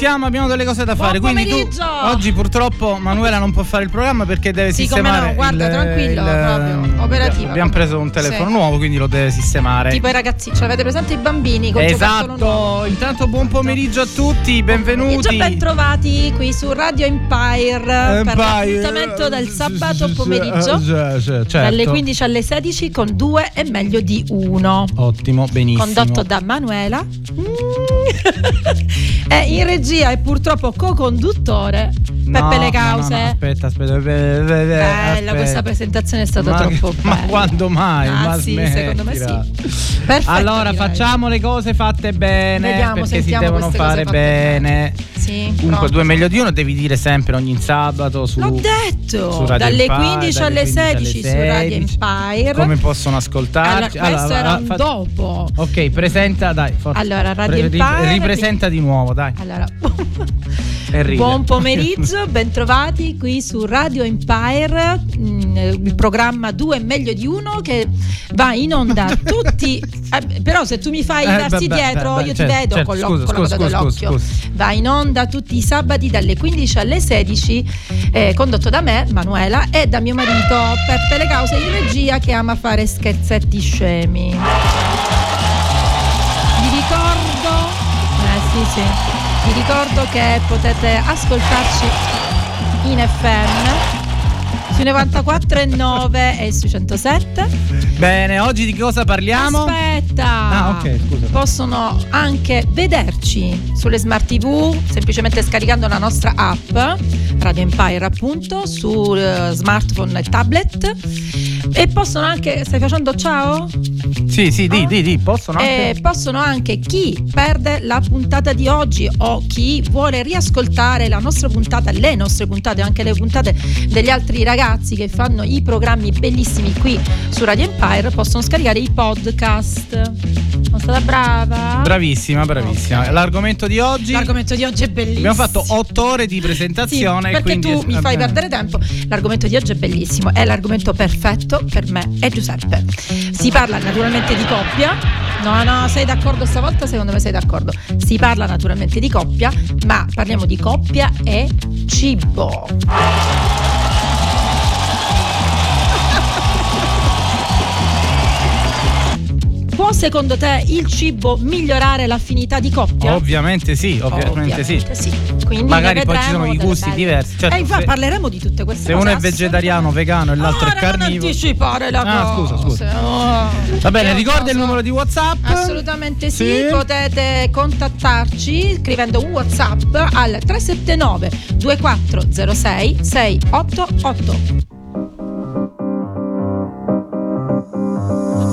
siamo, abbiamo delle cose da fare. Buon Quindi tu, oggi purtroppo Manuela non può fare il programma perché deve Sì, come sistemare. no, guarda, il- tranquillo, il- proprio, operativa. Abbiamo preso un telefono Sì. nuovo, quindi lo deve sistemare. Tipo i ragazzini, cioè avete presente i bambini con? Esatto, intanto buon pomeriggio a tutti, benvenuti. Ben trovati qui su Radio Empire, per Empire. l'appuntamento del Sì, sabato sì, sì, pomeriggio sì, sì, certo. dalle 15 alle 16 con due e meglio di uno. Ottimo, benissimo. Condotto da Manuela. e in regia e purtroppo co-conduttore No, Peppe Le no, no, Cause. no, aspetta, aspetta. Bella Bella questa presentazione è stata ma, troppo Ma bella. quando mai? Ah, ma sì, smettila. secondo me sì. Perfetto, Allora, direi. facciamo le cose fatte bene. Vediamo, perché si devono fare fatte bene. Sì, Comunque, pronto. due meglio di uno, devi dire sempre ogni sabato su. L'ho detto, su Radio dalle Empire, 15 dalle alle 15 alle 16 su Radio 16. Empire. Come possono ascoltarci? Allora, questo era un fa- dopo. Ok, presenta, dai. forza. Allora, Radio Pre- Empire, Ripresenta di nuovo, dai. Allora. Buon pomeriggio, bentrovati qui su Radio Empire, mm, il programma 2 è meglio di uno che va in onda tutti. eh, però se tu mi fai Eh, darsi beh, dietro, beh, io certo, ti vedo certo, con, l'o- scusa, con la coda scusa, dell'occhio. Va in onda tutti i sabati dalle 15 alle 16, eh, condotto da me, Manuela, e da mio marito Peppe Le Cause in regia che ama fare scherzetti scemi. Vi ricordo, eh sì sì, vi ricordo che potete ascoltarci in FM sui 94,9 e sui 107. Bene, oggi di cosa parliamo? Aspetta! Ah, ok, scusa. Possono anche vederci sulle smart TV semplicemente scaricando la nostra app Radio Empire appunto su eh, smartphone e tablet e possono anche stai facendo ciao? Sì, sì, di, di, di, possono anche. E possono anche chi perde la puntata di oggi o chi vuole riascoltare la nostra puntata, le nostre puntate, anche le puntate degli altri ragazzi che fanno i programmi bellissimi qui su Radio Empire, possono scaricare i podcast. Sono stata brava? Bravissima, bravissima. L'argomento di oggi. L'argomento di oggi è bellissimo. Abbiamo fatto otto ore di Sì, presentazione. perché quindi tu mi fai perdere tempo. L'argomento di oggi è bellissimo, è l'argomento perfetto per me e Giuseppe. Si parla naturalmente di coppia. No, no, sei d'accordo stavolta? Secondo me sei d'accordo. Si parla naturalmente di coppia, ma parliamo di coppia e cibo. Può secondo te il cibo migliorare l'affinità di coppia? Ovviamente sì, ovviamente, sì. sì. Quindi Magari poi ci sono i gusti belle. diversi. Certo, e infatti se- parleremo di tutte queste Se cose. uno è vegetariano, vegano e l'altro è Ora non carnivoro. anticipare la Ah, scusa, cosa. scusa. Oh. Va bene, ricorda il numero di WhatsApp? Assolutamente sì. Sì. potete contattarci scrivendo un WhatsApp al 379 2406 688.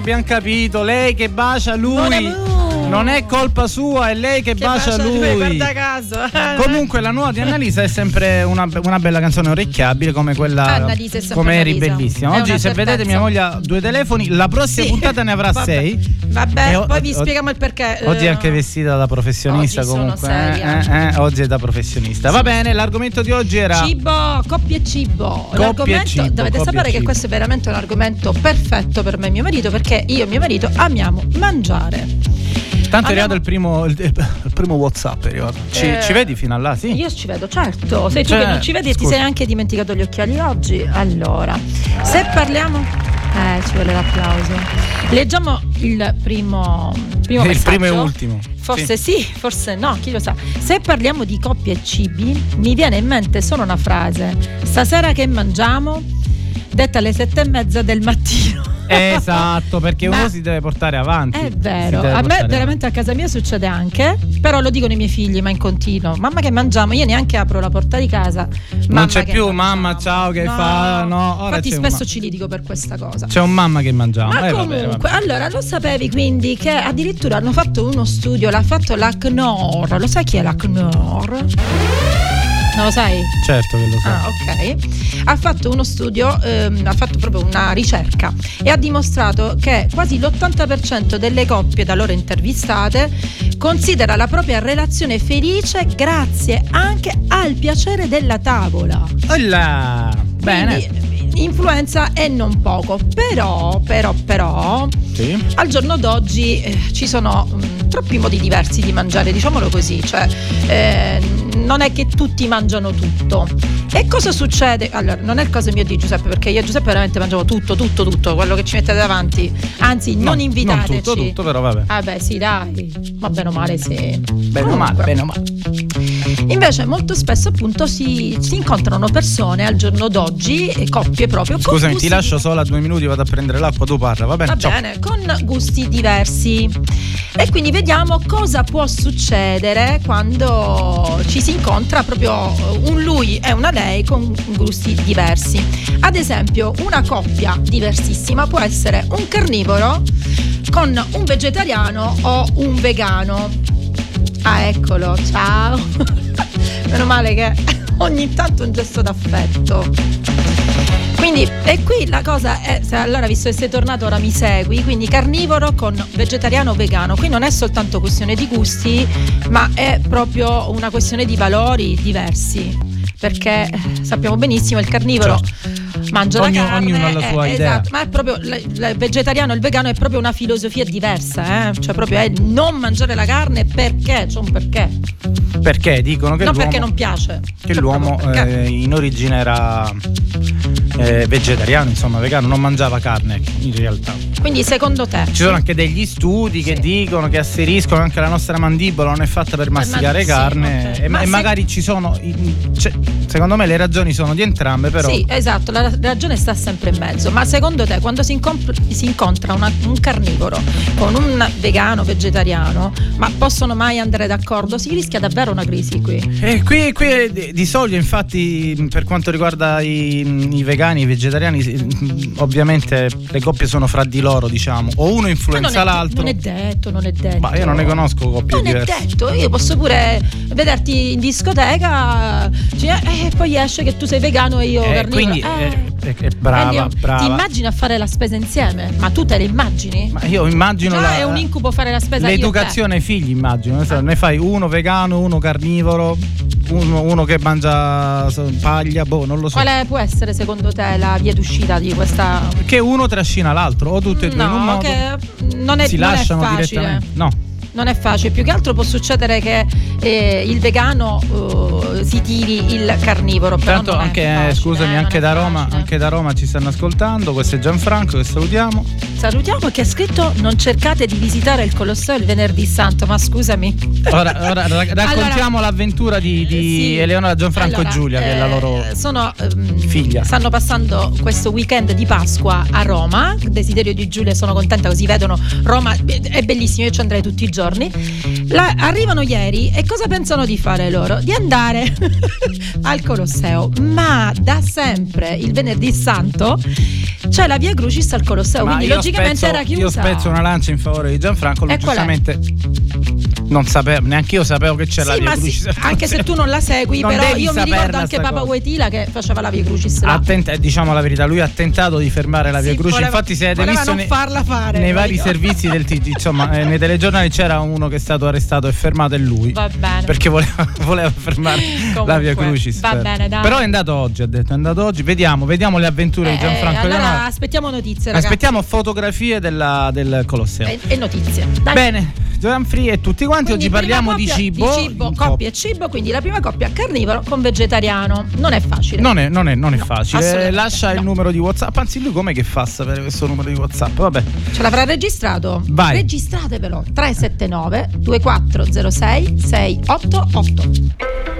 abbiamo capito. Lei che bacia lui. Non è- colpa sua, è lei che, Che bacia, bacia lui. guarda caso. Comunque la nuova di Annalisa è sempre una, una bella canzone orecchiabile come quella come eri bellissima. Oggi se vedete mia moglie ha due telefoni, la prossima Sì. puntata ne avrà Vabbè. sei. Vabbè, E o- poi vi spieghiamo il perché. Oggi è eh, anche vestita da professionista oggi comunque. seria. eh, eh, oggi è da professionista. Va bene, l'argomento di oggi era Cibo, coppia e cibo. Coppia L'argomento, cibo, dovete sapere che questo è veramente un argomento perfetto per me e mio marito perché io e mio marito amiamo mangiare. Tanto è Abbiamo- arrivato il primo, il, il primo WhatsApp. È. Ci, Eh, ci vedi fino a là? Sì. Io ci vedo, certo. Sei tu Cioè, che non ci vedi e ti scusa. sei anche dimenticato gli occhiali oggi. Allora, se parliamo. Eh, ci vuole l'applauso. Leggiamo il primo, primo il primo e ultimo. Forse sì. forse no, chi lo sa. Se parliamo di coppie e cibi, mi viene in mente solo una frase. Stasera che mangiamo? Detta alle sette e mezza del mattino. Esatto, perché Ma- uno si deve portare avanti. È vero, a me veramente a casa mia succede anche, però lo dicono i miei figli, ma in continuo. Mamma che mangiamo, io neanche apro la porta di casa. mamma c'è che più, mangiamo. mamma, ciao, che fa? No, ora Infatti c'è spesso ci litigo per questa cosa. C'è un mamma che mangiamo. Ma Eh, comunque, bene. allora lo sapevi quindi che addirittura hanno fatto uno studio, l'ha fatto la CNOR. Lo sai chi è la CNOR? Non lo sai? Certo che lo so. Ah, ok. Ha fatto uno studio, ehm, ha fatto proprio una ricerca e ha dimostrato che quasi l'80% delle coppie da loro intervistate considera la propria relazione felice grazie anche al piacere della tavola. Olla! Bene. Quindi, influenza e non poco. Però, però, però, Sì. al giorno d'oggi eh, ci sono mm, troppi modi diversi di mangiare, diciamolo così, cioè eh, non è che tutti mangiano tutto. E cosa succede? Allora, non è il caso mio di Giuseppe, perché io e Giuseppe veramente mangiamo tutto, tutto, tutto, quello che ci mettete davanti. Anzi, No, non invitateci. Non tutto, tutto, però vabbè. Ah beh, sì, dai. Ma bene o male, sì. Bene o male, bene o male. Invece molto spesso appunto si, si incontrano persone al giorno d'oggi, e coppie proprio. Scusami, ti lascio sola due minuti, vado a prendere l'acqua, tu parla, va bene? Va Ciao. bene, con gusti diversi. E quindi vediamo cosa può succedere quando ci si incontra proprio un lui e una lei con gusti diversi. Ad esempio, una coppia diversissima può essere un carnivoro con un vegetariano o un vegano. Ah, eccolo, ciao. Meno male che ogni tanto un gesto d'affetto. Quindi, e qui la cosa è, allora visto che sei tornato ora mi segui, quindi carnivoro con vegetariano o vegano, qui non è soltanto questione di gusti, ma è proprio una questione di valori diversi, perché eh, sappiamo benissimo il carnivoro mangia Ognuno- la carne, ognuno ha la sua eh, idea. esatto, ma è proprio il vegetariano e il vegano è proprio una filosofia diversa, eh? cioè proprio è non mangiare la carne perché, c'è un perché, Perché dicono che non perché non piace. che Cioè, l'uomo eh, in origine era eh, vegetariano, insomma, vegano, non mangiava carne in realtà. Quindi secondo te Ci sono anche degli studi che Sì. dicono che asseriscono che anche la nostra mandibola non è fatta per masticare sì, carne ok. e, Ma e se- magari ci sono, cioè, secondo me le ragioni sono di entrambe, però Sì, esatto, la ragione sta sempre in mezzo. Ma secondo te, quando si, incomp- si incontra una- un carnivoro con un vegano, vegetariano, ma possono mai andare d'accordo? Si rischia davvero una crisi qui. E qui, qui di- di solito, infatti, per quanto riguarda i, i vegani, i vegetariani, sì, ovviamente le coppie sono fra di loro, diciamo, o uno influenza non è, l'altro. non è detto, non è detto. Ma io non ne conosco coppie Non è diverse. detto, io posso pure vederti in discoteca cioè, eh, e poi esce che tu sei vegano e io Eh, carnivoro. quindi, Eh, eh, eh, brava, e io- brava. Ti immagini a fare la spesa insieme? Ma tu te le immagini? Ma io immagino Già la- è un incubo fare la spesa e l'educazione ai figli, immagino. Sai, Ne fai uno vegano, uno carnivoro, uno, uno che mangia paglia, boh, non lo so. Quale può essere secondo te la via d'uscita di questa Che uno trascina l'altro, o tutte e due in un No, modo. che non è, si non è lasciano facile. direttamente. No. Non è facile, più che altro può succedere che eh, il vegano eh, si tiri il carnivoro. Tanto anche, facile, scusami, eh, anche da, Roma, anche da Roma ci stanno ascoltando. Questo è Gianfranco che salutiamo. Salutiamo che ha scritto non cercate di visitare il Colosseo il venerdì santo, ma scusami. Ora, ora ra- raccontiamo Allora, l'avventura di, di sì. Eleonora Gianfranco Allora, e Giulia, che è la eh, loro. sono, ehm, figlia. Stanno passando questo weekend di Pasqua a Roma. Desiderio di Giulia, sono contenta così vedono Roma. È bellissimo, io ci andrei tutti i giorni. La- arrivano ieri e cosa pensano di fare loro? Di andare al Colosseo. Ma da sempre, il venerdì santo, c'è la via Crucis al Colosseo, Ma quindi logicamente spezzo- era chiusa. Io spezzo una lancia in favore di Gianfranco, lui giustamente non sapevo, neanche io sapevo che c'era Sì, la via sì, Crucis al anche se tu non la segui, Non però io mi ricordo anche Papa cosa. Che faceva la via Crucis là. Attenta, diciamo la verità, lui ha tentato di fermare la via Sì, Crucis, voleva- infatti è voleva visto farla fare, nei vari ricordo. servizi del TG, insomma, eh, nei telegiornali c'era uno che è stato arrestato e fermato e lui. Va bene. Perché voleva, voleva fermare la via Comunque, Crucis. va certo. bene, dai. Però è andato oggi, ha detto, è andato oggi. Vediamo, vediamo le avventure Eh, di Gianfranco allora Leonardo. Aspettiamo notizie, ragazzi. Aspettiamo fotografie della- del Colosseo. E, e notizie. Dai. Bene, Joan Free e tutti quanti, Quindi oggi parliamo di cibo. Di cibo, coppia e cibo, quindi la prima coppia carnivoro con vegetariano. Non è facile. Non è, non è- non è No, facile. Lascia il no. numero di WhatsApp. Anzi, lui com'è che fa a sapere questo numero di WhatsApp? Vabbè. Ce l'avrà registrato? Vai. Registratevelo 379 2406 688.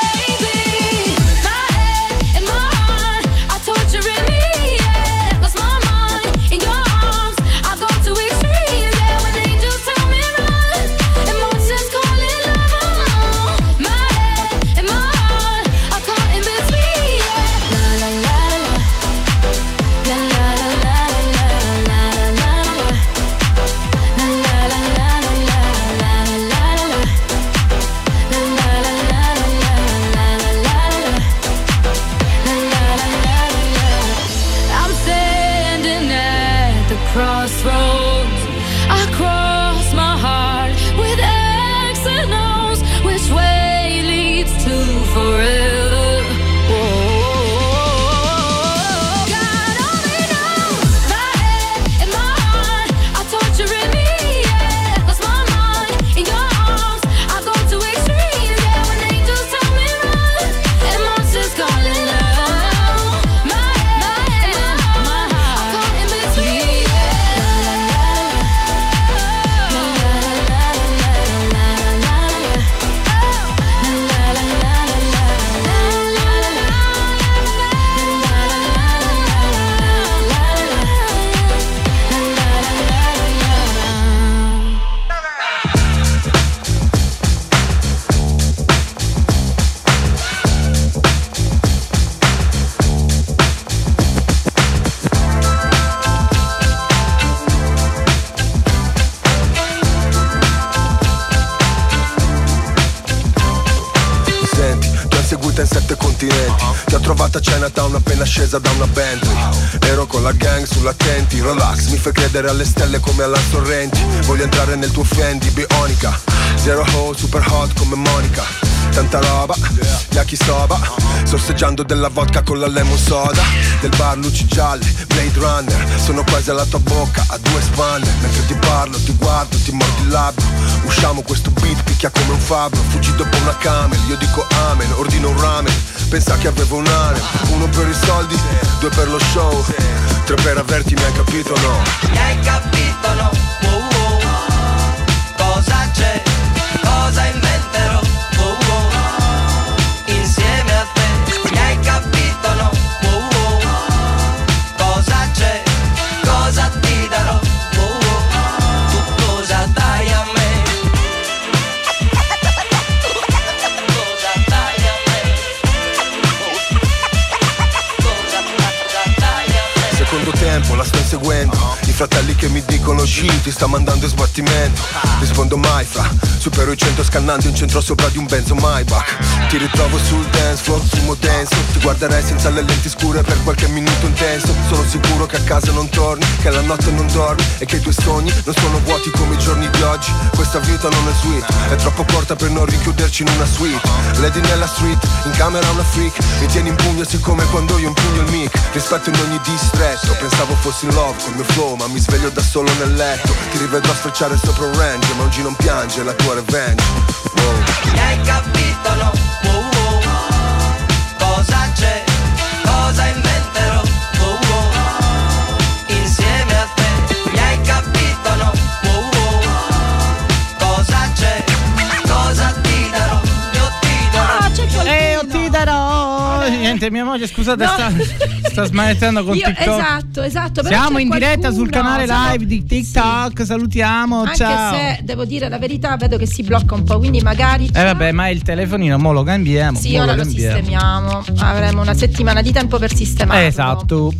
credere alle stelle come alla Sorrenti Voglio entrare nel tuo Fendi, bionica. Zero hole, super hot come Monica. Tanta roba, yakisoba Sorseggiando della vodka con la lemon soda. Del bar luci gialle, Blade Runner. Sono quasi alla tua bocca, a due spanne. Mentre ti parlo, ti guardo, ti mordi il labbro. Usciamo questo beat, picchia come un fabbro. Fuggi dopo una camel, io dico amen Ordino un ramen, pensa che avevo un harem Uno per i soldi, due per lo show Tre per averti, mi hai capito no? Mi hai capito no? Wow, wow. Cosa c'è? Cosa? Wow, scannando in centro sopra di un benzo Maybach. Ti ritrovo sul dance floor, fumo denso Ti guarderei senza le lenti scure per qualche minuto intenso. Sono sicuro che a casa non torni, che la notte non dormi E che i tuoi sogni non sono vuoti come i giorni di oggi. Questa vita non è sweet, è troppo corta per non rinchiuderci in una suite. Lady nella street, in camera una freak. Mi tieni in pugno siccome quando io impugno il mic. Rispetto in ogni distretto Pensavo fossi in love col mio flow Ma mi sveglio da solo nel letto. Ti rivedrò sfrecciare sopra un range Ma oggi non piange la tua revenge Wow. Mi hai Niente, mia moglie, scusate, No. sta, sta smanettando con Io- TikTok. esatto, esatto. Siamo in diretta sul qualcuno, canale live di TikTok. Salutiamo. Anche ciao. se devo dire la verità, vedo che si blocca un po', quindi magari. Eh vabbè, ma il telefonino mo lo cambiamo. Sì, ora lo cambiamo. sistemiamo. Avremo una settimana di tempo per sistemarlo. Esatto.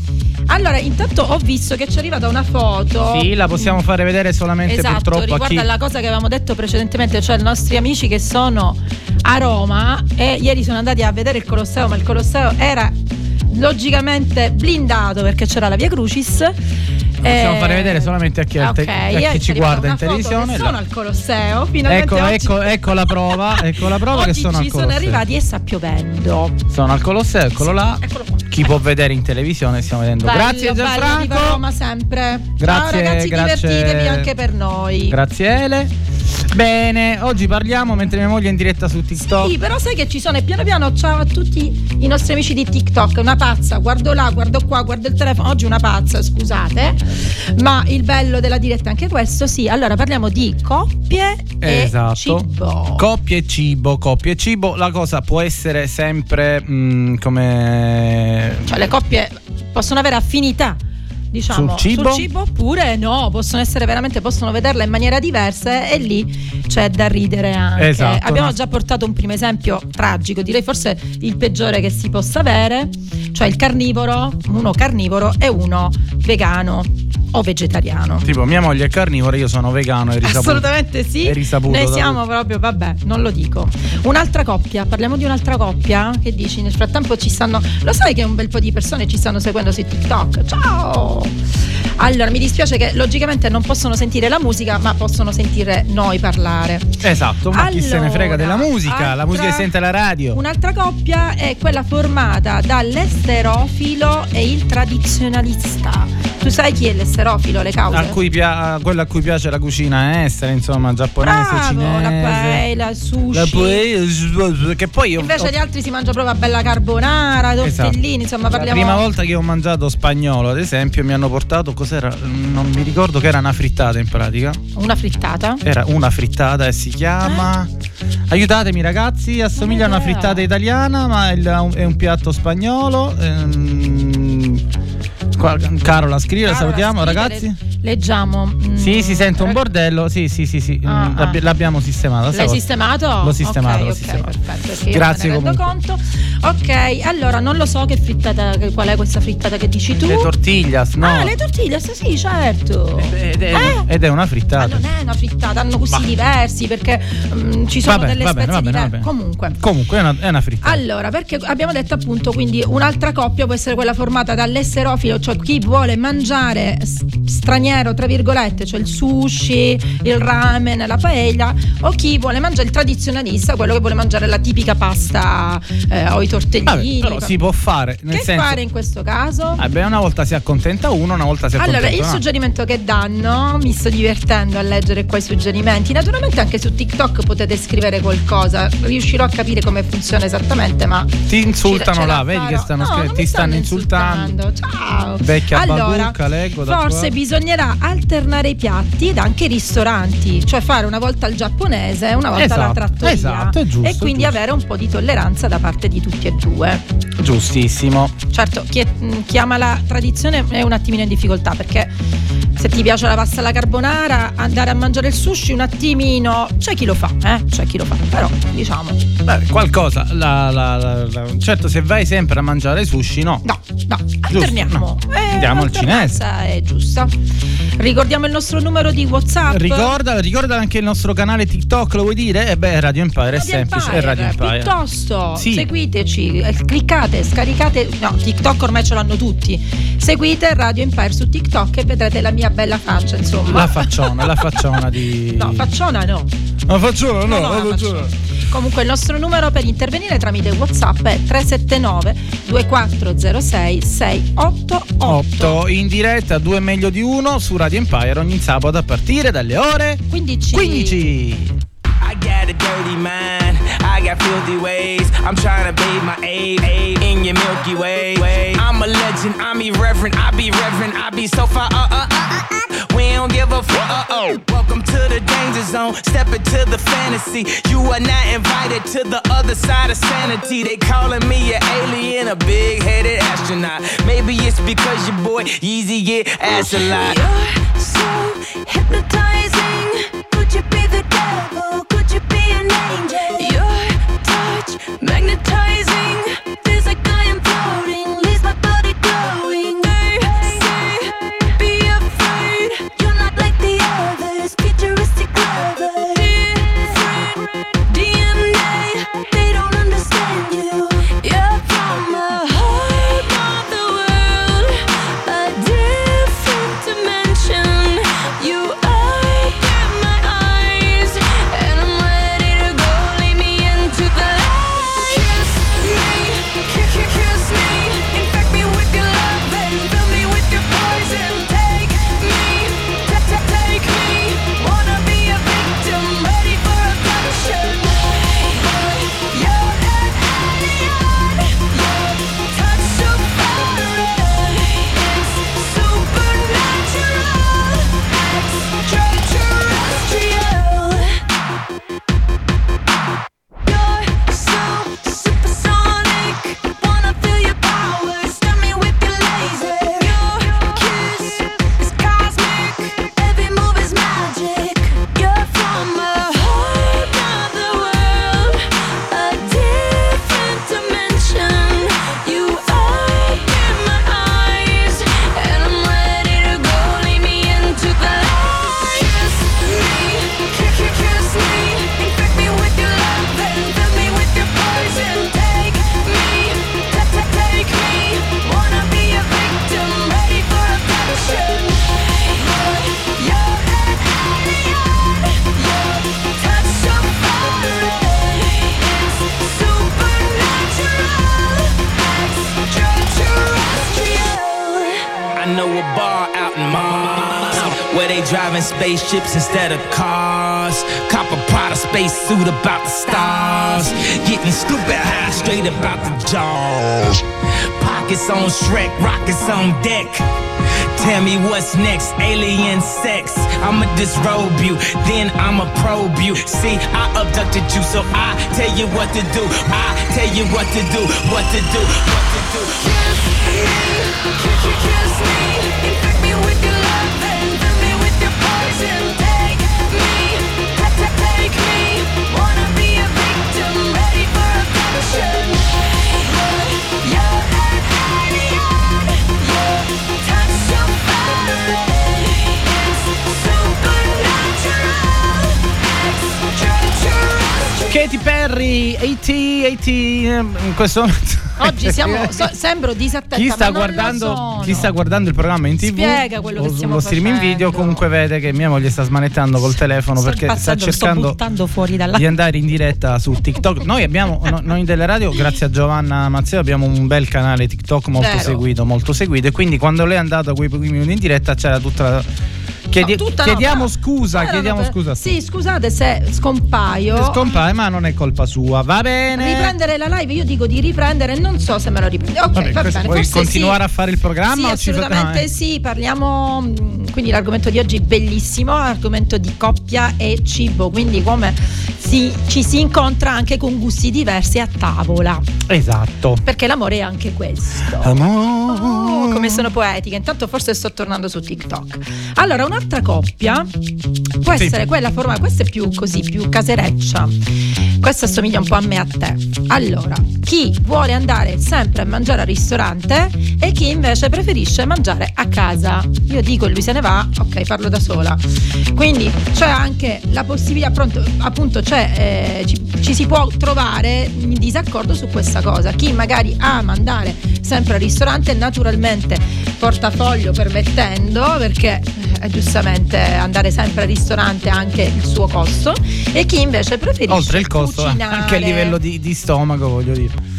Allora, intanto ho visto che ci è arrivata una foto. Sì, la possiamo fare vedere solamente Esatto, purtroppo a riguarda la cosa che avevamo detto precedentemente, cioè i nostri amici che sono a Roma e ieri sono andati a vedere il Colosseo, ma il Colosseo era logicamente blindato perché c'era la Via Crucis. possiamo fare vedere solamente a chi- a te- a chi ci guarda in televisione, Sono al Colosseo, finalmente Ecco, ecco, ecco la prova, ecco la prova che sono al ci sono Colosseo. arrivati e sta piovendo. Sono al Colosseo, eccolo là. Eccolo qua. Chi può vedere in televisione stiamo vedendo. Bello, grazie Gianfranco. Roma sempre. Ciao Grazie, ragazzi, grazie. divertitevi anche per noi. Grazie Ele. Bene, oggi parliamo mentre mia moglie è in diretta su TikTok. Sì, però sai che ci sono e piano piano ciao a tutti i nostri amici di TikTok, una pazza, guardo là, guardo qua, guardo il telefono, oggi una pazza, scusate, ma il bello della diretta è anche questo, sì, allora parliamo di coppie Esatto. e cibo. Coppie e cibo, coppie e cibo. La cosa può essere sempre mm, come. cioè le coppie possono avere affinità. Diciamo, Sul cibo? oppure no, possono essere veramente, possono vederla in maniera diversa e lì c'è da ridere anche. Esatto, Abbiamo no. già portato un primo esempio tragico, direi forse il peggiore che si possa avere, cioè il carnivoro, uno carnivoro e uno vegano o vegetariano. Tipo, mia moglie è carnivora, io sono vegano e risaputo. Assolutamente sì. È risaputo Noi siamo proprio, vabbè, non lo dico. Un'altra coppia, parliamo di un'altra coppia. Che dici? Nel frattempo ci stanno. Lo sai che un bel po' di persone ci stanno seguendo su TikTok. Ciao! Allora, mi dispiace che logicamente non possono sentire la musica, ma possono sentire noi parlare. Esatto, ma chi se ne frega della Allora, musica? La musica che altra- sente alla radio. Un'altra coppia è quella formata dall'esterofilo e il tradizionalista. Tu sai chi è l'esterofilo, le cause? A cui pia- quello a cui piace la cucina estera, insomma, giapponese, Bravo, cinese. la paella, il sushi. La paella, che poi io Invece ho- gli altri si mangia proprio bella carbonara, Esatto. tortellini, insomma La parliamo prima volta che ho mangiato spagnolo, ad esempio, mi hanno portato cos'era? Non mi ricordo che era una frittata in pratica. una frittata. Era una frittata e si chiama. Aiutatemi ragazzi, assomiglia a una frittata italiana, ma è un piatto spagnolo. ehm, Carola scrive, la salutiamo ragazzi. Leggiamo. mm, Sì, si sente un bordello. Sì, sì, sì, sì. Ah, mm, ah. l'abbi- L'abbiamo sistemato. L'hai stavo- sistemato? L'ho sistemato, Ok, l'ho ok, sistemato. perfetto, io Grazie me ne comunque. conto. Ok, allora non lo so che frittata, che- qual è questa frittata che dici tu. Le tortiglias, no? Ah, le tortiglie, sì, certo. Ed è, Eh? ed è una Ma frittata. non è una frittata, hanno gusti Ma- diversi perché mm, ci sono Va bene, delle va bene, spezie va bene, va diverse. Comunque. Comunque è una, è una frittata. Allora, perché abbiamo detto appunto, quindi un'altra coppia può essere quella formata dall'esterofilo, cioè chi vuole mangiare s- straniero, tra virgolette, cioè il sushi, il ramen, la paella, o chi vuole mangiare il tradizionalista, quello che vuole mangiare la tipica pasta eh, o i tortellini. Vabbè, però si può fare. Nel che senso, fare in questo caso? Vabbè, una volta si accontenta uno, una volta si accontenta Allora, il suggerimento che danno, mi sto divertendo a leggere qua i suggerimenti. Naturalmente anche su TikTok potete scrivere qualcosa, riuscirò a capire come funziona esattamente, ma Ti insultano là, vedi che stanno No, scrivendo, ti mi stanno insultando. Ciao. Vecchia allora, babucca, leggo da forse qua. bisognerà alternare i piatti ed anche i ristoranti, cioè fare una volta il giapponese, una volta la Esatto, trattoria. esatto, giusto, e quindi giusto. avere un po' di tolleranza da parte di tutti e due. Giustissimo. Certo, chi, è- mh, chi ama la tradizione è un attimino in difficoltà perché se ti piace la pasta alla carbonara, andare a mangiare il sushi un attimino, c'è chi lo fa, eh? C'è chi lo fa, però diciamo, Beh, qualcosa. la- la- la- certo, se vai sempre a mangiare sushi, no. no, no, alterniamo. Eh, Andiamo al cinese. È giusta. Ricordiamo il nostro numero di WhatsApp. Ricorda, ricorda anche il nostro canale TikTok, lo vuoi dire? Eh beh, Radio Empire è Radio semplice, Empire, è Radio Empire. Piuttosto, Sì. seguiteci, eh, cliccate, scaricate. No, TikTok ormai ce l'hanno tutti. Seguite Radio Empire su TikTok e vedrete la mia bella faccia, insomma. La facciona, la facciona di. No, facciona no. La facciona, no, No, no, la la facciona. Comunque il nostro numero per intervenire tramite WhatsApp è 379 2406 688. 8 in diretta, due meglio di uno su Radio Empire ogni sabato a partire dalle ore 15. 15. I got a dirty mind. I got filthy ways. I'm trying to bathe my aid, in your Milky Way. I'm a legend. I'm irreverent. I be reverent. I be so far. Uh, uh, uh, uh, uh. We don't give a fuck. Uh, oh. Welcome to the danger zone. Step into the fantasy. You are not invited to the other side of sanity. They calling me an alien, a big headed astronaut. Maybe it's because your boy Yeezy get ass a lot. You're so hypnotizing. Could you be the devil? Instead of cars. Cop a Prada space suit about the stars. Getting stupid high straight about the jaws. Pockets on Shrek, rockets on deck. Tell me what's next, alien sex. I'ma disrobe you, then I'ma probe you. See, I abducted you, so I tell you what to do. I tell you what to do, what to do, what to do. Kiss me, kiss me, infect Katy Perry, AT, AT, in questo momento. Oggi siamo, so- sembro disattenta. Chi sta, guardando, chi sta guardando il programma in tv Spiega quello che o stiamo lo streaming facendo. video comunque vede che mia moglie sta smanettando col telefono Sto perché sta lo sto cercando dalla- di andare in diretta su TikTok noi abbiamo no- noi delle radio grazie a Giovanna Mazzeo abbiamo un bel canale TikTok molto Vero. seguito molto seguito e quindi quando lei è andata quei pochi minuti in diretta c'era tutta la Chiedi- No, no, chiediamo però- scusa erano chiediamo per- scusa Sì, scusate se scompaio. scompare ma non è colpa sua va bene Riprendere la live, io dico di riprendere, non so se me lo riprende. Ok, Vabbè, va bene. vuoi continuare sì. a fare il programma Sì, assolutamente no, eh. sì. Parliamo. mh, Quindi l'argomento di oggi è bellissimo, argomento di coppia e cibo. Quindi come si- ci si incontra anche con gusti diversi a tavola. esatto Perché l'amore è anche questo. amore Oh, come sono poetica. Intanto forse sto tornando su TikTok. Allora, una un'altra coppia può Sì. essere quella formata, questa è più così, più casereccia. Questa assomiglia un po' a me e a te. Allora, chi vuole andare sempre a mangiare al ristorante e chi invece preferisce mangiare a casa. Io dico lui se ne va, ok, parlo da sola. Quindi c'è anche la possibilità, pronto, appunto, c'è, eh, ci, ci si può trovare in disaccordo su questa cosa. Chi magari ama andare sempre al ristorante, naturalmente portafoglio permettendo, perché eh, giustamente andare sempre al ristorante ha anche il suo costo, e chi invece preferisce Oltre il costo, eh, cucinare. anche a livello di, di stomaco, voglio dire.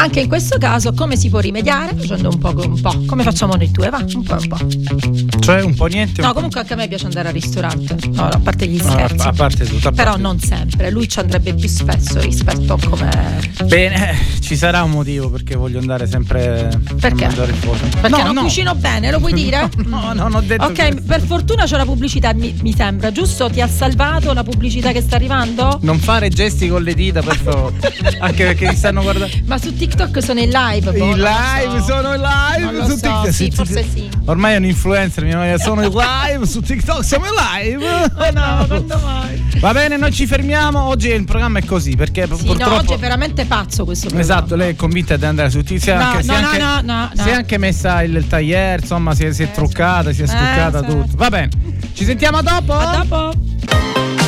Anche in questo caso come si può rimediare? Facendo un po', un po'. come facciamo noi due, va? Un po' un po'. Cioè, un po' niente. No, comunque anche a me piace andare al ristorante. No, a parte gli scherzi. a parte tutto. a Però parte non sempre, lui ci andrebbe più spesso rispetto a come. Bene, ci sarà un motivo perché voglio andare sempre Perché? a mangiare fuori. Perché no, non no. cucino bene, lo puoi dire? No, no, non ho detto Ok, questo. per fortuna c'è la pubblicità, mi, mi sembra, giusto? Ti ha salvato la pubblicità che sta arrivando? Non fare gesti con le dita, per favore. Anche perché mi stanno guardando. Ma su TikTok sono in live. boh, non I lo live, so. sono in live su so, TikTok. sì, forse sì. Ormai è un influencer, mia moglie, sono in live su TikTok, siamo in live. Oh no, quando mai? Va bene, noi ci fermiamo. Oggi il programma è così perché Sì, purtroppo no, oggi è veramente pazzo questo programma. Esatto, lei è convinta di andare su TikTok. No, anche, si no, è no, anche, no, no, no. Si è anche messa il, il tagliere, insomma, si è, si è Eh, truccata, si è Eh, stuccata sì. tutto. Va bene, ci sentiamo dopo. A dopo.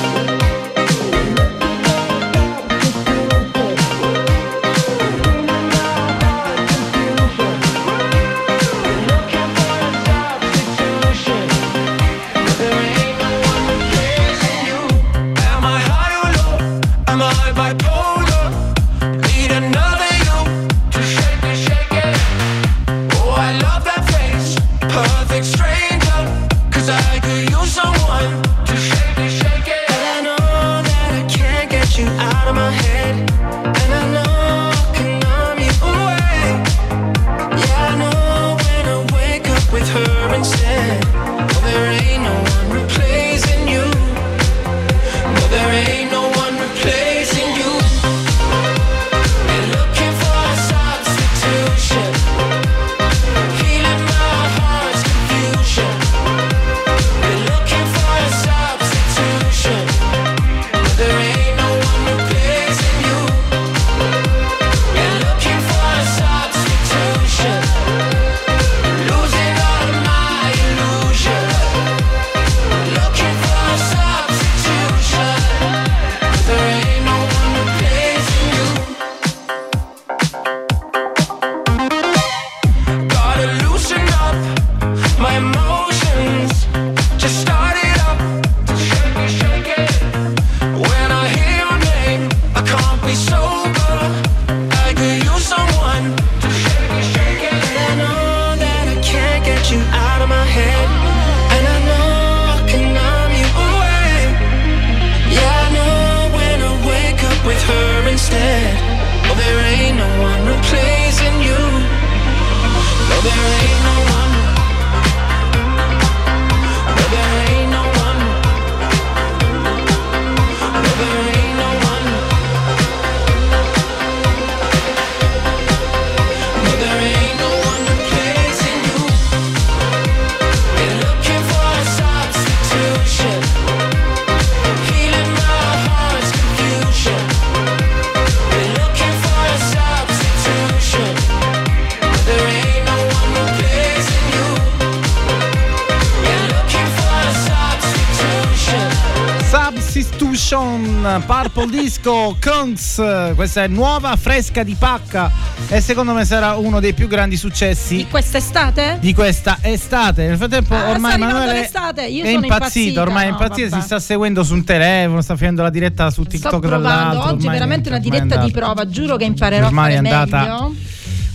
Substitution Purple Disco Kungs. Questa è nuova, fresca di pacca. E secondo me sarà uno dei più grandi successi Di quest'estate? di questa estate. Nel frattempo, Ah, ormai Emanuele è impazzito. impazzita. Ormai è No, impazzito. vabbè. Si sta seguendo su un telefono, sta facendo la diretta su Sto TikTok provando. dall'altro. Oggi è veramente una è diretta di prova. Giuro che imparerò Ormai a è fare andata meglio.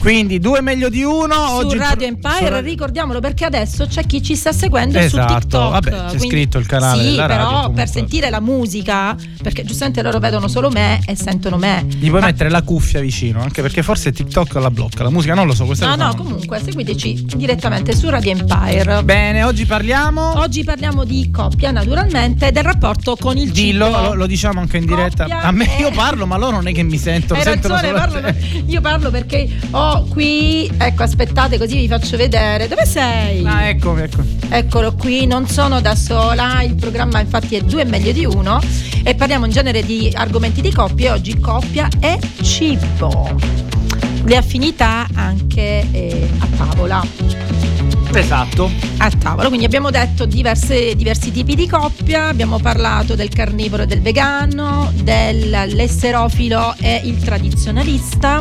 Quindi due meglio di uno. Su oggi Radio Empire, su ricordiamolo perché adesso c'è chi ci sta seguendo Esatto, su TikTok. vabbè, c'è quindi- scritto il canale Sì, radio, però comunque. per sentire la musica, perché giustamente loro vedono solo me e sentono me. Gli puoi Ma- mettere la cuffia vicino, anche perché forse TikTok la blocca. La musica non lo so, questa No, no, comunque seguiteci direttamente su Radio Empire. Bene, oggi parliamo. Oggi parliamo di coppia, naturalmente, del rapporto con il Dillo, lo, lo diciamo anche in diretta. Coppia A me e- io parlo, ma loro non è che mi sentono. Hai ragione, parlo- io parlo perché ho Qui, ecco, aspettate così vi faccio vedere. Dove sei? Ah, ecco, ecco. Eccolo qui, non sono da sola, il programma infatti è due è meglio di uno e parliamo in genere di argomenti di coppia e oggi coppia e cibo. Le affinità anche eh, a tavola. Esatto. A tavola, quindi abbiamo detto diverse- diversi tipi di coppia, abbiamo parlato del carnivoro e del vegano, dell'esserofilo e il tradizionalista,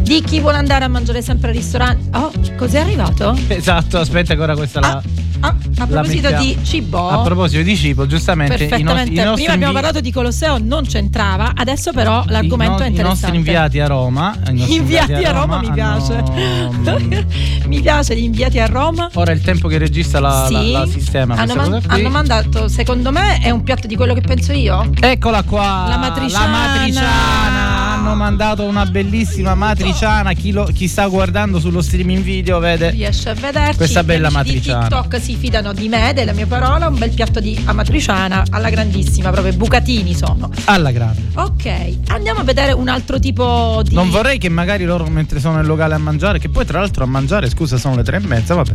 di chi vuole andare a mangiare sempre al ristorante. Oh, cos'è arrivato? Esatto, aspetta che ora questa la... Ah, a proposito di cibo. A proposito di cibo, giustamente i nostri, Perfettamente. i Prima abbiamo invi- parlato di Colosseo, non c'entrava, adesso però l'argomento i, è no- i interessante. nostri inviati a Roma. i nostri Inviati a Roma mi piace. hanno- mi piace gli inviati a Roma. Ora è il tempo che il regista la, la- Sì. la sistema. hanno, man- hanno mandato, secondo me, è un piatto di quello che penso io. Eccola qua, La matriciana. La matriciana. Hanno mandato una bellissima matriciana. Chi, lo- chi sta guardando sullo streaming video vede. Riesce a vederci. Questa bella matriciana. Di TikTok si fidano di me, della mia parola. Un bel piatto di amatriciana alla grandissima, proprio bucatini sono. Alla grande. Ok, andiamo a vedere un altro tipo di. Non vorrei che magari loro mentre sono nel locale a mangiare, che poi tra l'altro a mangiare, scusa, sono le tre e mezza, vabbè.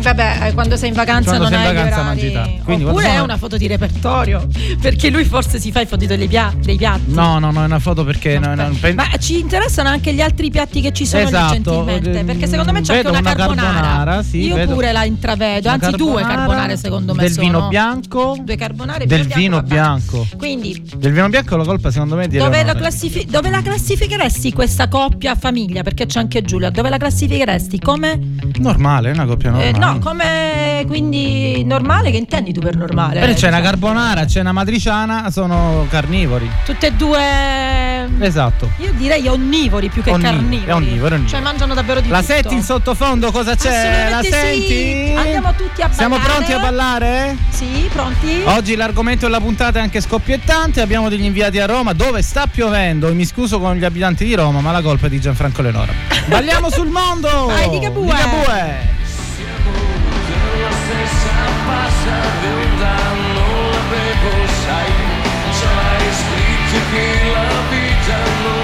Vabbè, eh, quando sei in vacanza Quando non sei in vacanza mangi. Quindi Oppure quando è sono- una foto di repertorio. Perché lui forse si fa i foto dei, pia- dei piatti. No, no, no, è una foto perché no, no, pen- Ma ci interessano anche gli altri piatti che ci sono Esatto, eh, Perché secondo me c'è vedo anche una, una carbonara, sì, Io vedo. pure la intravedo, Una anzi due carbonara, carbonare secondo me del sono. vino bianco, Due carbonare e del vino bene. bianco. Quindi Del vino bianco la colpa secondo me è di dove la, Eleonora. classifi- dove la classificheresti questa coppia famiglia? Perché c'è anche Giulia. Dove la classificheresti? Come? Normale, una coppia Eh, normale. no, come quindi normale? Che intendi tu per normale? Eh, c'è una carbonara, c'è una matriciana, sono carnivori. Tutte e due. Esatto. Io direi onnivori più che Onni- carnivori. è onnivoro, onnivoro. Cioè mangiano davvero di La tutto. senti in sottofondo cosa c'è? La Assolutamente sì. senti? Andiamo tutti a Siamo ballare. pronti a ballare? Sì, pronti? Oggi l'argomento della puntata è anche scoppiettante. Abbiamo degli inviati a Roma dove sta piovendo. Mi scuso con gli abitanti di Roma, ma la colpa è di Gianfranco Lenora. Balliamo sul mondo! Vai, Ligabue! La scritto che la vita non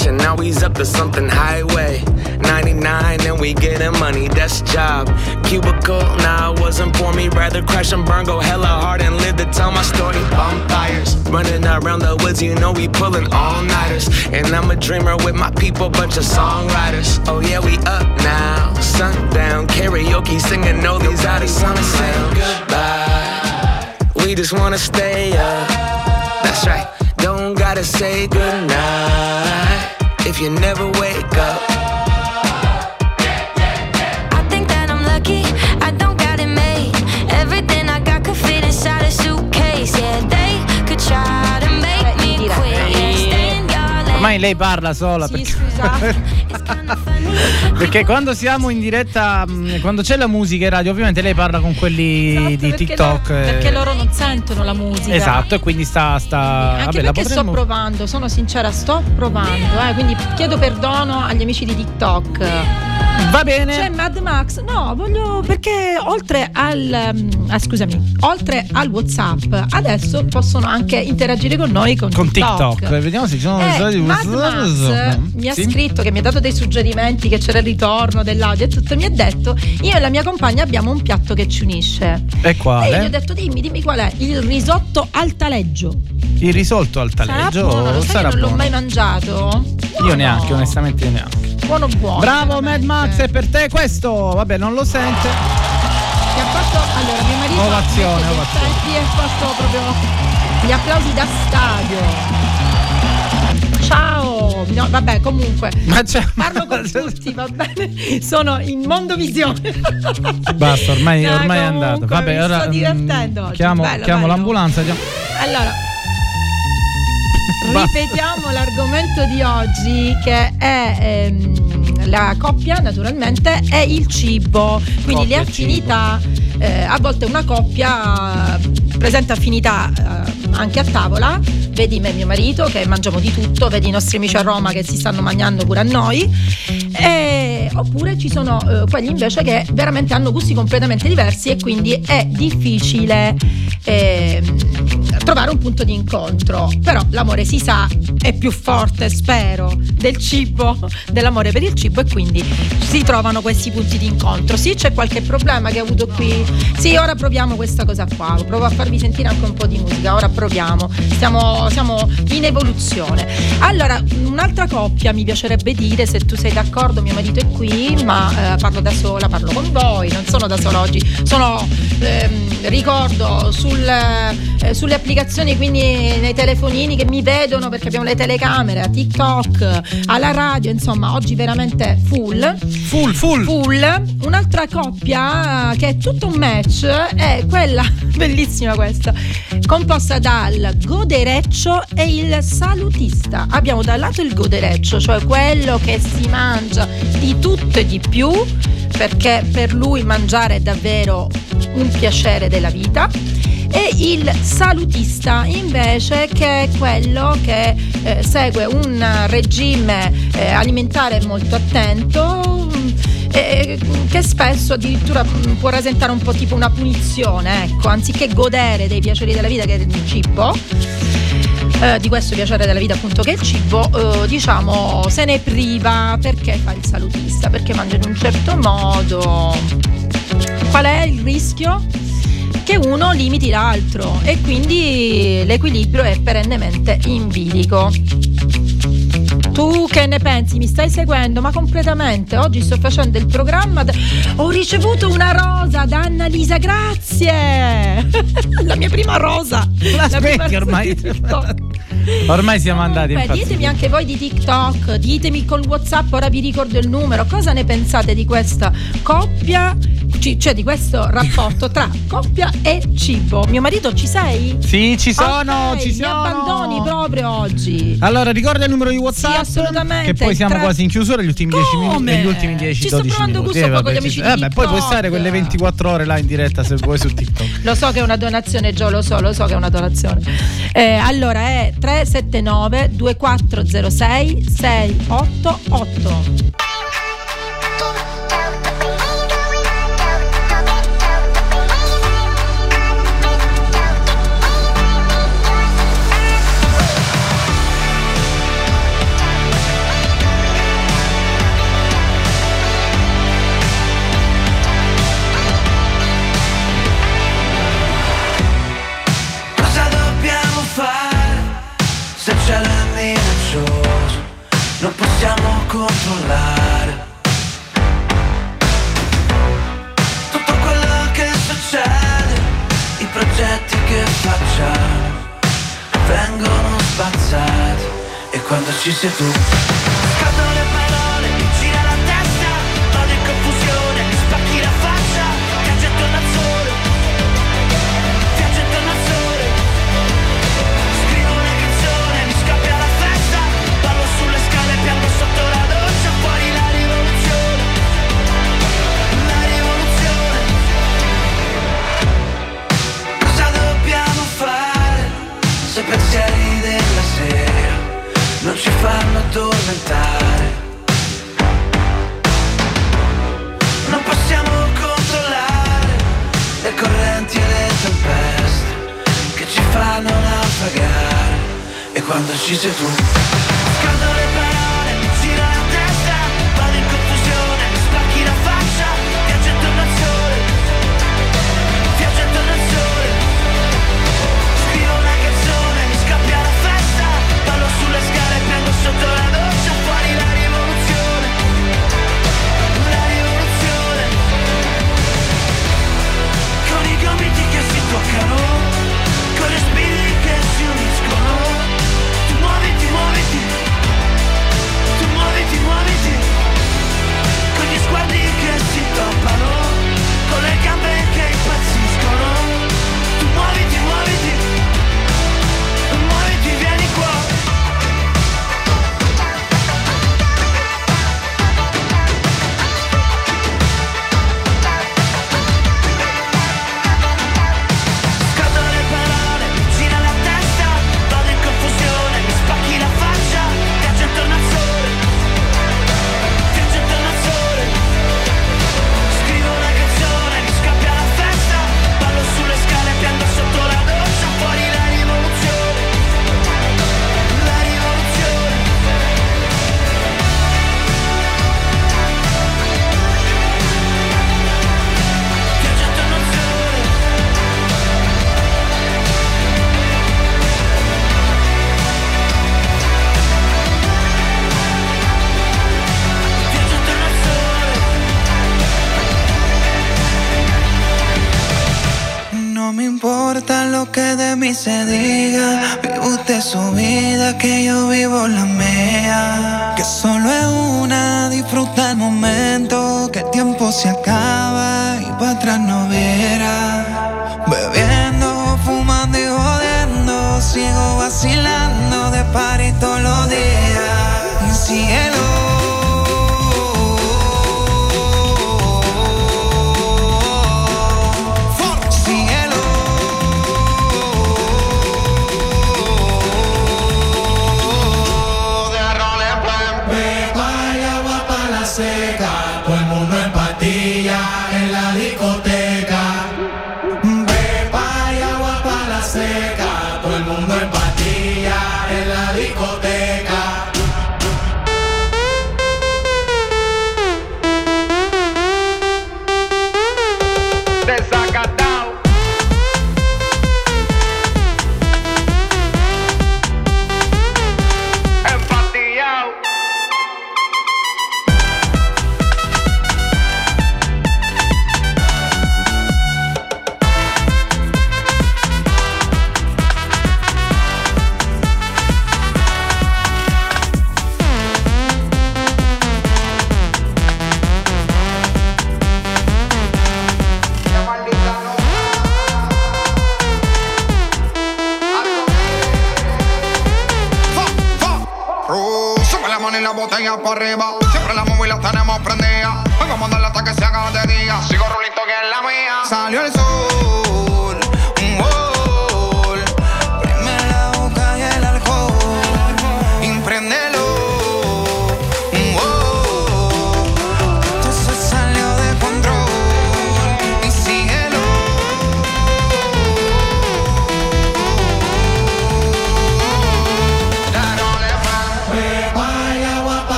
now he's up to something highway. 99 and we getting money, that's job. Cubicle, nah, wasn't for me. Rather crash and burn, go hella hard and live to tell my story. Bonfires, running around the woods, you know we pulling all nighters. And I'm a dreamer with my people, bunch of songwriters. Oh yeah, we up now. Sundown, karaoke, singing all these out of say goodbye. We just wanna stay up. That's right. Gotta say goodnight if you never wake up. I think that I'm lucky, I don't got it made. Everything I got could fit inside a suitcase. Yeah, they could try to make me direi. quit. Yeah, stay in your lane. Ormai lei parla sola Sì, perché, perché quando siamo in diretta, mh, quando c'è la musica in radio, ovviamente lei parla con quelli Esatto, di perché TikTok. loro- eh. perché loro non sentono la musica. Esatto, e quindi sta. sta Anche vabbè, la perché sto potremmo. provando, sono sincera, sto provando, eh, quindi chiedo perdono agli amici di TikTok. Va bene. C'è Mad Max? No, voglio perché oltre al mm, ah, scusami, oltre al WhatsApp, adesso possono anche interagire con noi con, con TikTok. Vediamo se ci sono Eh, Mad Max mi ha Sì? scritto che mi ha dato dei suggerimenti che c'era il ritorno dell'audio e tutto mi ha detto io e la mia compagna abbiamo un piatto che ci unisce E e io gli ho quale? detto dimmi dimmi qual è il risotto al taleggio Il risolto al sarà taleggio buono lo sai sarà non l'ho buono. mai mangiato Io Buono. neanche, onestamente io neanche. buono buono Bravo Mad veramente. Max, è per te questo. Vabbè, non lo sente. Che ha fatto allora mio marito Ovazione, ovazione. e ha fatto proprio gli applausi da stadio ciao no, vabbè comunque Ma c'è. Parlo con tutti, va bene? Sono in Mondovisione. Basta, ormai, No, ormai è comunque, andato. Vabbè, mi ora. sto mm, divertendo. Chiamo, Bello, chiamo bello. l'ambulanza. chiamo- Allora. Ripetiamo l'argomento di oggi che è ehm, la coppia, naturalmente, è il cibo. Quindi Coppia le affinità, eh, a volte una coppia eh, presenta affinità eh, anche a tavola. Vedi me e mio marito che mangiamo di tutto, vedi i nostri amici a Roma che si stanno mangiando pure a noi. E- oppure ci sono eh, quelli invece che veramente hanno gusti completamente diversi e quindi è difficile ehm, trovare un punto di incontro. Però l'amore si sa è più forte, spero, del cibo, dell'amore per il cibo e quindi si trovano questi punti di incontro. Sì, c'è qualche problema che ho avuto qui. Sì, ora proviamo questa cosa qua. Provo a farvi sentire anche un po' di musica. Ora proviamo. Stiamo, siamo in evoluzione. Allora, un'altra coppia mi piacerebbe dire, se tu sei d'accordo, mio marito è qui, ma eh, parlo da sola, parlo con voi, non sono da sola oggi. Sono, ehm, ricordo, sul, eh, sulle applicazioni, quindi nei telefonini che mi vedono perché abbiamo le telecamere, TikTok, alla radio, insomma, oggi veramente full. Full, full. Full. Un'altra coppia eh, che è tutto un match è quella, bellissima questa, composta dal godereccio e il salutista. Abbiamo da un lato il godereccio, cioè quello che si mangia di tutto e di più, perché per lui mangiare è davvero un piacere della vita. E il salutista invece che è quello che eh, segue un regime eh, alimentare molto attento mm, e che spesso addirittura mm, può rasentare un po' tipo una punizione, ecco, anziché godere dei piaceri della vita che è il cibo. eh, di questo piacere della vita appunto che è il cibo, eh, diciamo se ne priva perché fa il salutista, perché mangia in un certo modo. Qual è il rischio? Che uno limiti l'altro e quindi l'equilibrio è perennemente in bilico. Tu che ne pensi? Mi stai seguendo? Ma completamente. Oggi sto facendo il programma. da- Ho ricevuto una rosa da Annalisa, grazie! La mia prima rosa. La La prima ormai. Ormai siamo andati Beh, ditemi anche voi di TikTok, ditemi col WhatsApp, ora vi ricordo il numero. Cosa ne pensate di questa coppia? Ci- Cioè di questo rapporto tra coppia e cibo. Mio marito ci sei? Sì, ci sono, Ok, ci mi sono. abbandoni proprio oggi. Allora, ricorda il numero di WhatsApp. Sì, assolutamente. Che poi siamo Tre- quasi in chiusura, gli ultimi 10 minuti. Gli ultimi 10 Ci sto 12 provando minuti. gusto Eh, qua con gli vabbè, amici ci- di vabbè, poi puoi stare quelle 24 ore là in diretta se vuoi su TikTok. Lo so che è una donazione, Gio, lo so, lo so che è una donazione. Eh, allora è 379 2406 688. Controllare tutto quello che succede, i progetti che facciamo vengono spazzati e quando ci sei tu scadono le parole, addormentare? Non possiamo controllare le correnti e le tempeste che ci fanno naufragare e quando ci sei tu scaldo for.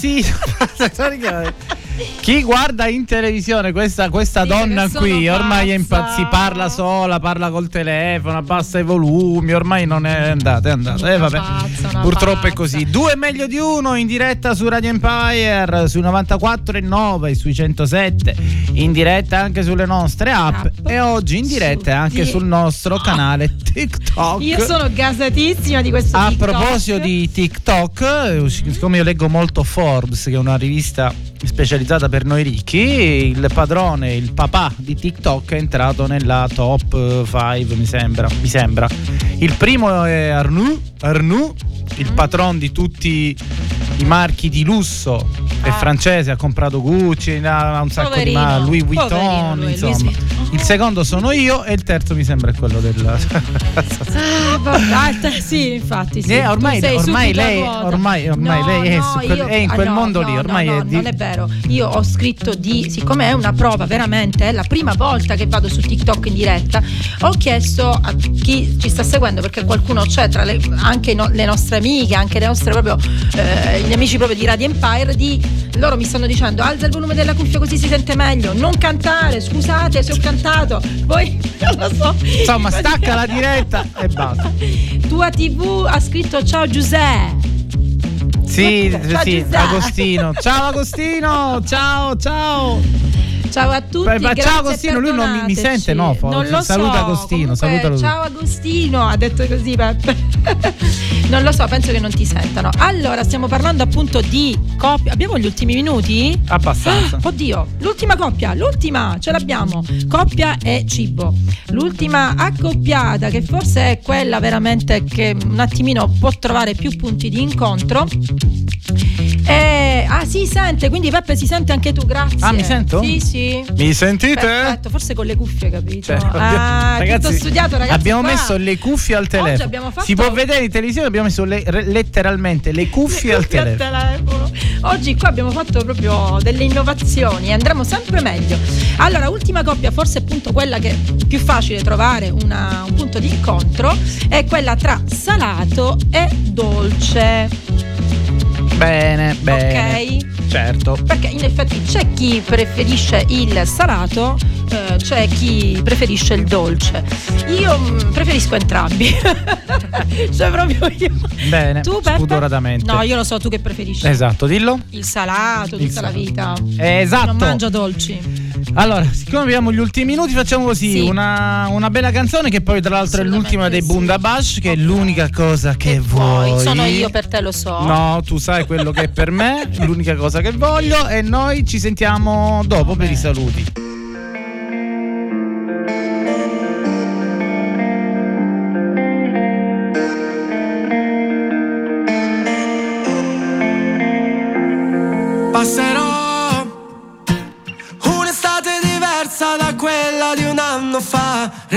Ormai impazzito. Chi guarda in televisione questa, questa donna qui ormai è impazzita, parla sola, parla col telefono, abbassa i volumi, ormai non è andata, è andata. Eh, vabbè. pazza, Purtroppo è pazza. così. Due meglio di uno in diretta su Radio Empire, sui 94 e 9, sui 107, in diretta anche sulle nostre app App. e oggi in diretta anche sul nostro canale TikTok. Io sono gasatissima di questo A TikTok. proposito di TikTok, eh, siccome io leggo molto Forbes, che è una rivista specializzata per noi ricchi, il padrone, il papà di TikTok è entrato nella top 5, mi sembra. Mi sembra. Il primo è Arnoux, Arnoux, il patron di tutti i marchi di lusso. È Ah. francese, ha comprato Gucci, ha un sacco di Poverino, marchi, Louis Vuitton, lui, insomma. Louis Vuitton. Il secondo sono io e il terzo mi sembra è quello del Ah, vabbè, ah, sì, infatti. Sì. Eh, ormai- ormai lei- ormai- ormai No, lei è no, quel- io- è in ah, quel no, mondo lì, ormai no, è di- Non è vero. Io ho scritto di. Siccome è una prova, veramente, è la prima volta che vado su TikTok in diretta. Ho chiesto a chi ci sta seguendo, perché qualcuno c'è tra le, anche no- le nostre amiche, anche le nostre proprio. eh, gli amici proprio di Radio Empire. Di, loro mi stanno dicendo alza il volume della cuffia così si sente meglio. Non cantare, scusate se ho cantato. Poi non lo so. Insomma, stacca la diretta e basta. Tua TV ha scritto ciao Giuseppe. Sì, Ciao, sì, Giuseppe. Agostino. Ciao Agostino, ciao, ciao. Ciao a tutti. Ma ciao e Agostino, lui non mi- mi sente, no. Non lo Saluta so. Agostino, comunque. Ciao Agostino, ha detto così Peppe. non lo so, penso che non ti sentano. Allora, stiamo parlando appunto di coppia. Abbiamo gli ultimi minuti? Abbastanza. Ah, oddio, l'ultima coppia, l'ultima, ce l'abbiamo. Coppia e cibo. L'ultima accoppiata, che forse è quella veramente che un attimino può trovare più punti di incontro. Eh, ah, si sente, quindi Peppe si sente anche tu, grazie. Ah, mi sento? Sì, sì. Mi sentite? Perfetto, forse con le cuffie, capito? Cioè, ah, ragazzi, tutto studiato, ragazzi. abbiamo qua. messo le cuffie al telefono. fatto- Si può vedere in televisione, abbiamo messo le- letteralmente le cuffie al Cuffie telefono. Oggi qua abbiamo fatto proprio delle innovazioni e andremo sempre meglio. Allora, ultima coppia, forse appunto quella che è più facile trovare una- un punto di incontro, è quella tra salato e dolce. Bene, bene. Ok? Certo. Perché in effetti c'è chi preferisce il salato, eh, c'è chi preferisce il dolce. Io mm, preferisco entrambi. cioè proprio io. Bene, Tu Peppe? spudoratamente. No, io lo so tu che preferisci. Esatto, dillo. Il salato tutta Il la salato. vita. Esatto. Non mangia dolci. Allora, siccome abbiamo gli ultimi minuti, facciamo così: Sì. una, una bella canzone che poi, tra l'altro, è l'ultima dei Bundabash, che è l'unica cosa che vuoi. Poi sono io per te lo so. No, tu sai quello che è per me, l'unica cosa che voglio, e noi ci sentiamo dopo per i saluti.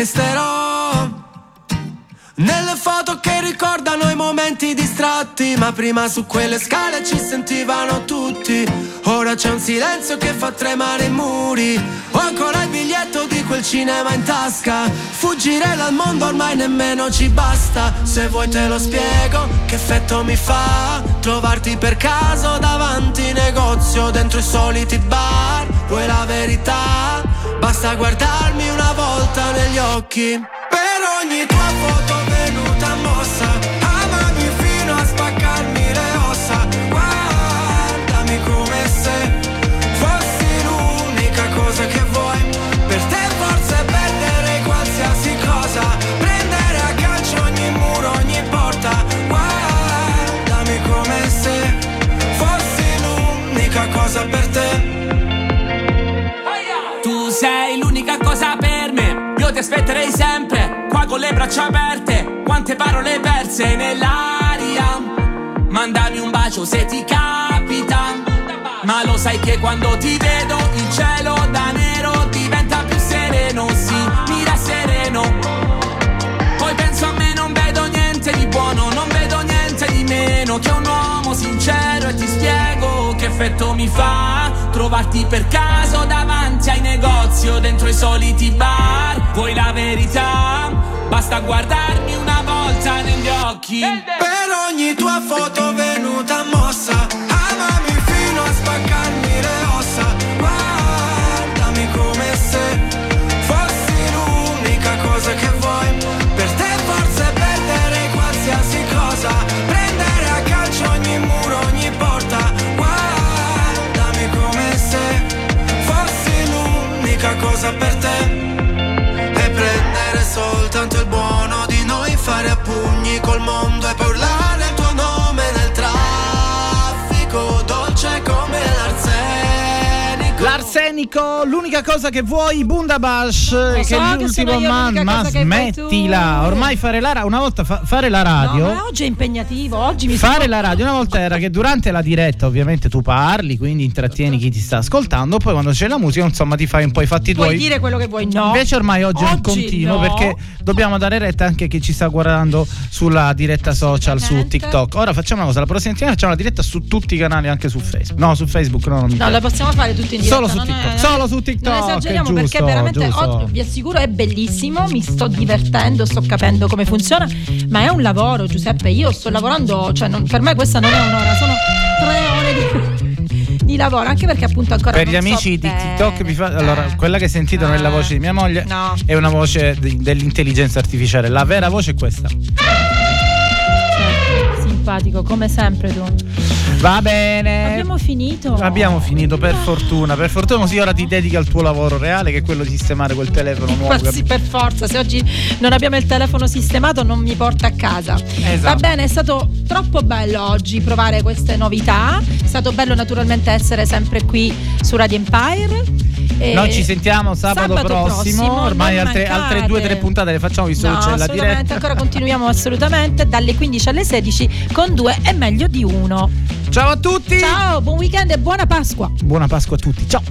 Resterò nelle foto che ricordano i momenti distratti. Ma prima su quelle scale ci sentivano tutti. Ora c'è un silenzio che fa tremare i muri. Ho ancora il biglietto di quel cinema in tasca. Fuggire dal mondo ormai nemmeno ci basta. Se vuoi te lo spiego che effetto mi fa. Trovarti per caso davanti negozio dentro i soliti bar. Vuoi la verità? Basta guardarmi una volta negli occhi. Per ogni tua foto aspetterei sempre, qua con le braccia aperte, quante parole perse nell'aria. Mandami un bacio se ti capita, ma lo sai che quando ti vedo il cielo da nero diventa più sereno, sì, mira sereno. Poi penso a me, non vedo niente di buono, non vedo niente di meno che un uomo sincero e ti spiego che effetto mi fa trovarti per caso davanti ai negozi o dentro i soliti bar. Vuoi la verità? Basta guardarmi una volta negli occhi. Per ogni tua foto venuta mossa cosa per L'arsenico, l'unica cosa che vuoi, Bundabash, che so è che l'ultimo io man, ma che smettila. Ormai fare la ra- una volta fa- fare la radio. No, ma oggi è impegnativo, oggi mi Fare sono- la radio una volta era che durante la diretta ovviamente tu parli, quindi intrattieni chi ti sta ascoltando, poi quando c'è la musica insomma ti fai un po' i fatti Puoi tuoi. dire quello che vuoi, no. Invece ormai oggi, è un Oggi continuo no. perché dobbiamo dare retta anche a chi ci sta guardando sulla diretta social su. TikTok. Ora facciamo una cosa, la prossima settimana facciamo la diretta su tutti i canali anche su Facebook. No, su Facebook no, non mi No, la possiamo fare tutti in diretta. Solo su TikTok, è- solo su TikTok, Non esageriamo giusto, perché veramente oggi, vi assicuro è bellissimo, mi sto divertendo, sto capendo come funziona, ma è un lavoro, Giuseppe. Io sto lavorando, cioè non- per me questa non è un'ora, sono tre ore di, di lavoro, anche perché appunto ancora Per gli non so amici di. TikTok, vi fa- allora, quella che sentite non è la voce di mia moglie, No. è una voce di- dell'intelligenza artificiale. La vera voce è questa. Simpatico, come sempre tu. Va bene. Abbiamo finito. Abbiamo finito, per fortuna. Per fortuna così ora ti dedichi al tuo lavoro reale, che è quello di sistemare quel telefono nuovo. Ma sì, per forza, se oggi non abbiamo il telefono sistemato non mi porta a casa. Esatto. Va bene, è stato troppo bello oggi provare queste novità. È stato bello naturalmente essere sempre qui su Radio Empire. E Noi ci sentiamo sabato, prossimo. prossimo, Ormai altre, altre due o tre puntate le facciamo visto No, che c'è la diretta. ancora continuiamo assolutamente dalle 15 alle 16 con due è meglio di uno. Ciao a tutti! Ciao, buon weekend e buona Pasqua! Buona Pasqua a tutti. Ciao!